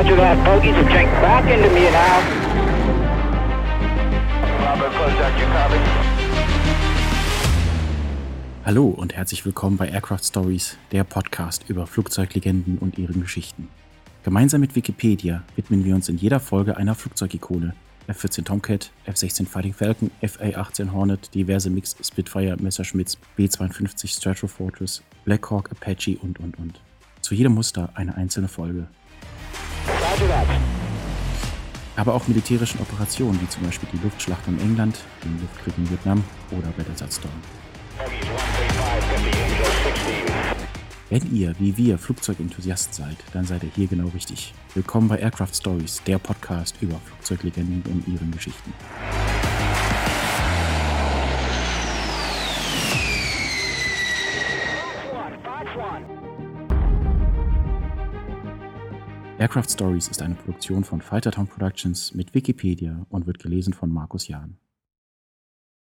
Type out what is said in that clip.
Contact, bogeys are checked back into me now. Copy? Hallo und herzlich willkommen bei Aircraft Stories, der Podcast über Flugzeuglegenden und ihren Geschichten. Gemeinsam mit Wikipedia widmen wir uns in jeder Folge einer Flugzeugikone. F-14 Tomcat, F-16 Fighting Falcon, FA-18 Hornet, diverse Mixed Spitfire, Messerschmitts, B-52 Stratofortress, Black Hawk, Apache und und und. Zu jedem Muster eine einzelne Folge. Aber auch militärischen Operationen, wie zum Beispiel die Luftschlacht um England, den Luftkrieg in Vietnam oder Battlesat Storm. Bogeys 135, 50, Angel 16. Wenn ihr, wie wir, Flugzeugenthusiast seid, dann seid ihr hier genau richtig. Willkommen bei Aircraft Stories, der Podcast über Flugzeuglegenden und ihren Geschichten. Aircraft Stories ist eine Produktion von Fightertown Productions mit Wikipedia und wird gelesen von Markus Jahn.